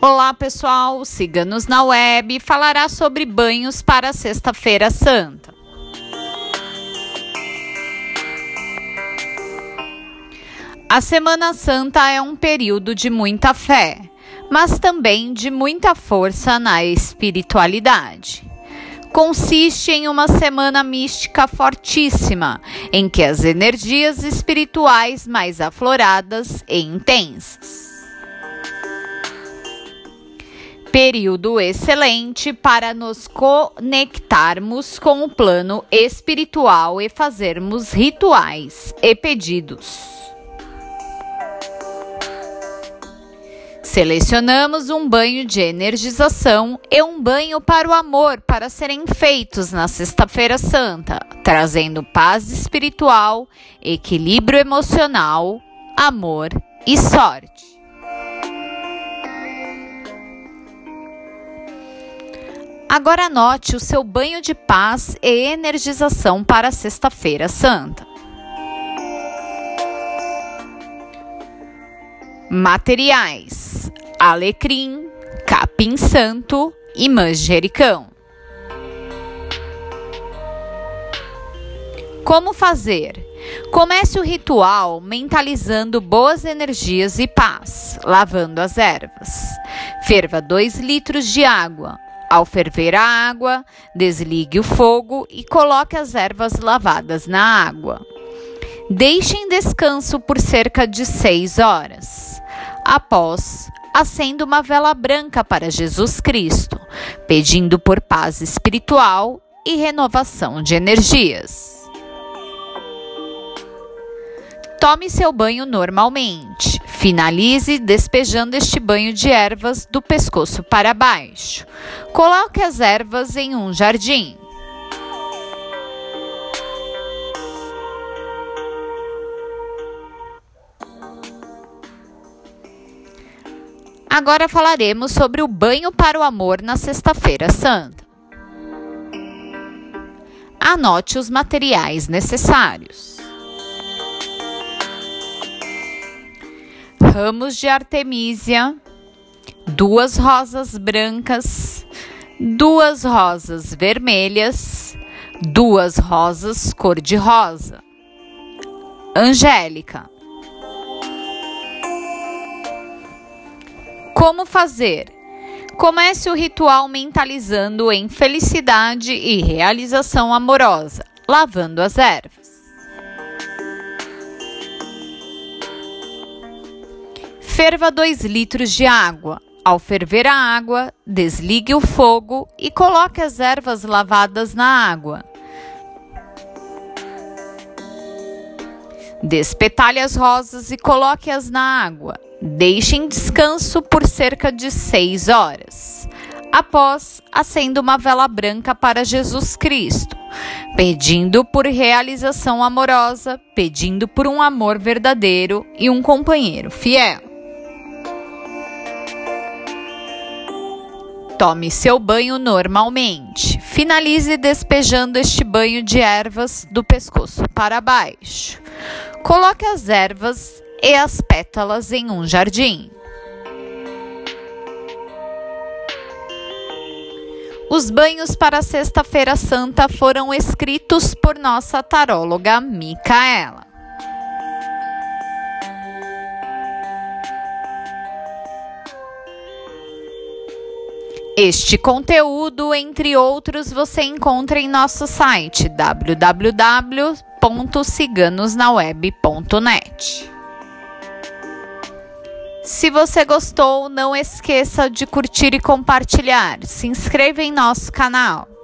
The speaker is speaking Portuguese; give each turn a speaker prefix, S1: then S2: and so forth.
S1: Olá pessoal, siga-nos na web falará sobre banhos para Sexta-feira Santa. A Semana Santa é um período de muita fé, mas também de muita força na espiritualidade consiste em uma semana mística fortíssima, em que as energias espirituais mais afloradas e intensas. Período excelente para nos conectarmos com o plano espiritual e fazermos rituais e pedidos. Selecionamos um banho de energização e um banho para o amor para serem feitos na Sexta-feira Santa, trazendo paz espiritual, equilíbrio emocional, amor e sorte. Agora anote o seu banho de paz e energização para Sexta-feira Santa. Materiais: alecrim, capim santo e manjericão. Como fazer? Comece o ritual mentalizando boas energias e paz, lavando as ervas. Ferva 2 litros de água. Ao ferver a água, desligue o fogo e coloque as ervas lavadas na água. Deixe em descanso por cerca de 6 horas. Após, acenda uma vela branca para Jesus Cristo, pedindo por paz espiritual e renovação de energias. Tome seu banho normalmente. Finalize despejando este banho de ervas do pescoço para baixo. Coloque as ervas em um jardim. Agora falaremos sobre o banho para o amor na Sexta-feira Santa. Anote os materiais necessários: ramos de artemísia, duas rosas brancas, duas rosas vermelhas, duas rosas cor-de-rosa, angélica. Como fazer? Comece o ritual mentalizando em felicidade e realização amorosa, lavando as ervas. Ferva 2 litros de água. Ao ferver a água, desligue o fogo e coloque as ervas lavadas na água. Despetalhe as rosas e coloque-as na água. Deixe em descanso por cerca de 6 horas. Após, acenda uma vela branca para Jesus Cristo, pedindo por realização amorosa, pedindo por um amor verdadeiro e um companheiro fiel. Tome seu banho normalmente. Finalize despejando este banho de ervas do pescoço para baixo. Coloque as ervas e as pétalas em um jardim. Os banhos para Sexta-feira Santa foram escritos por nossa taróloga Micaela. Este conteúdo, entre outros, você encontra em nosso site www.ciganosnaweb.net. Se você gostou, não esqueça de curtir e compartilhar. Se inscreva em nosso canal.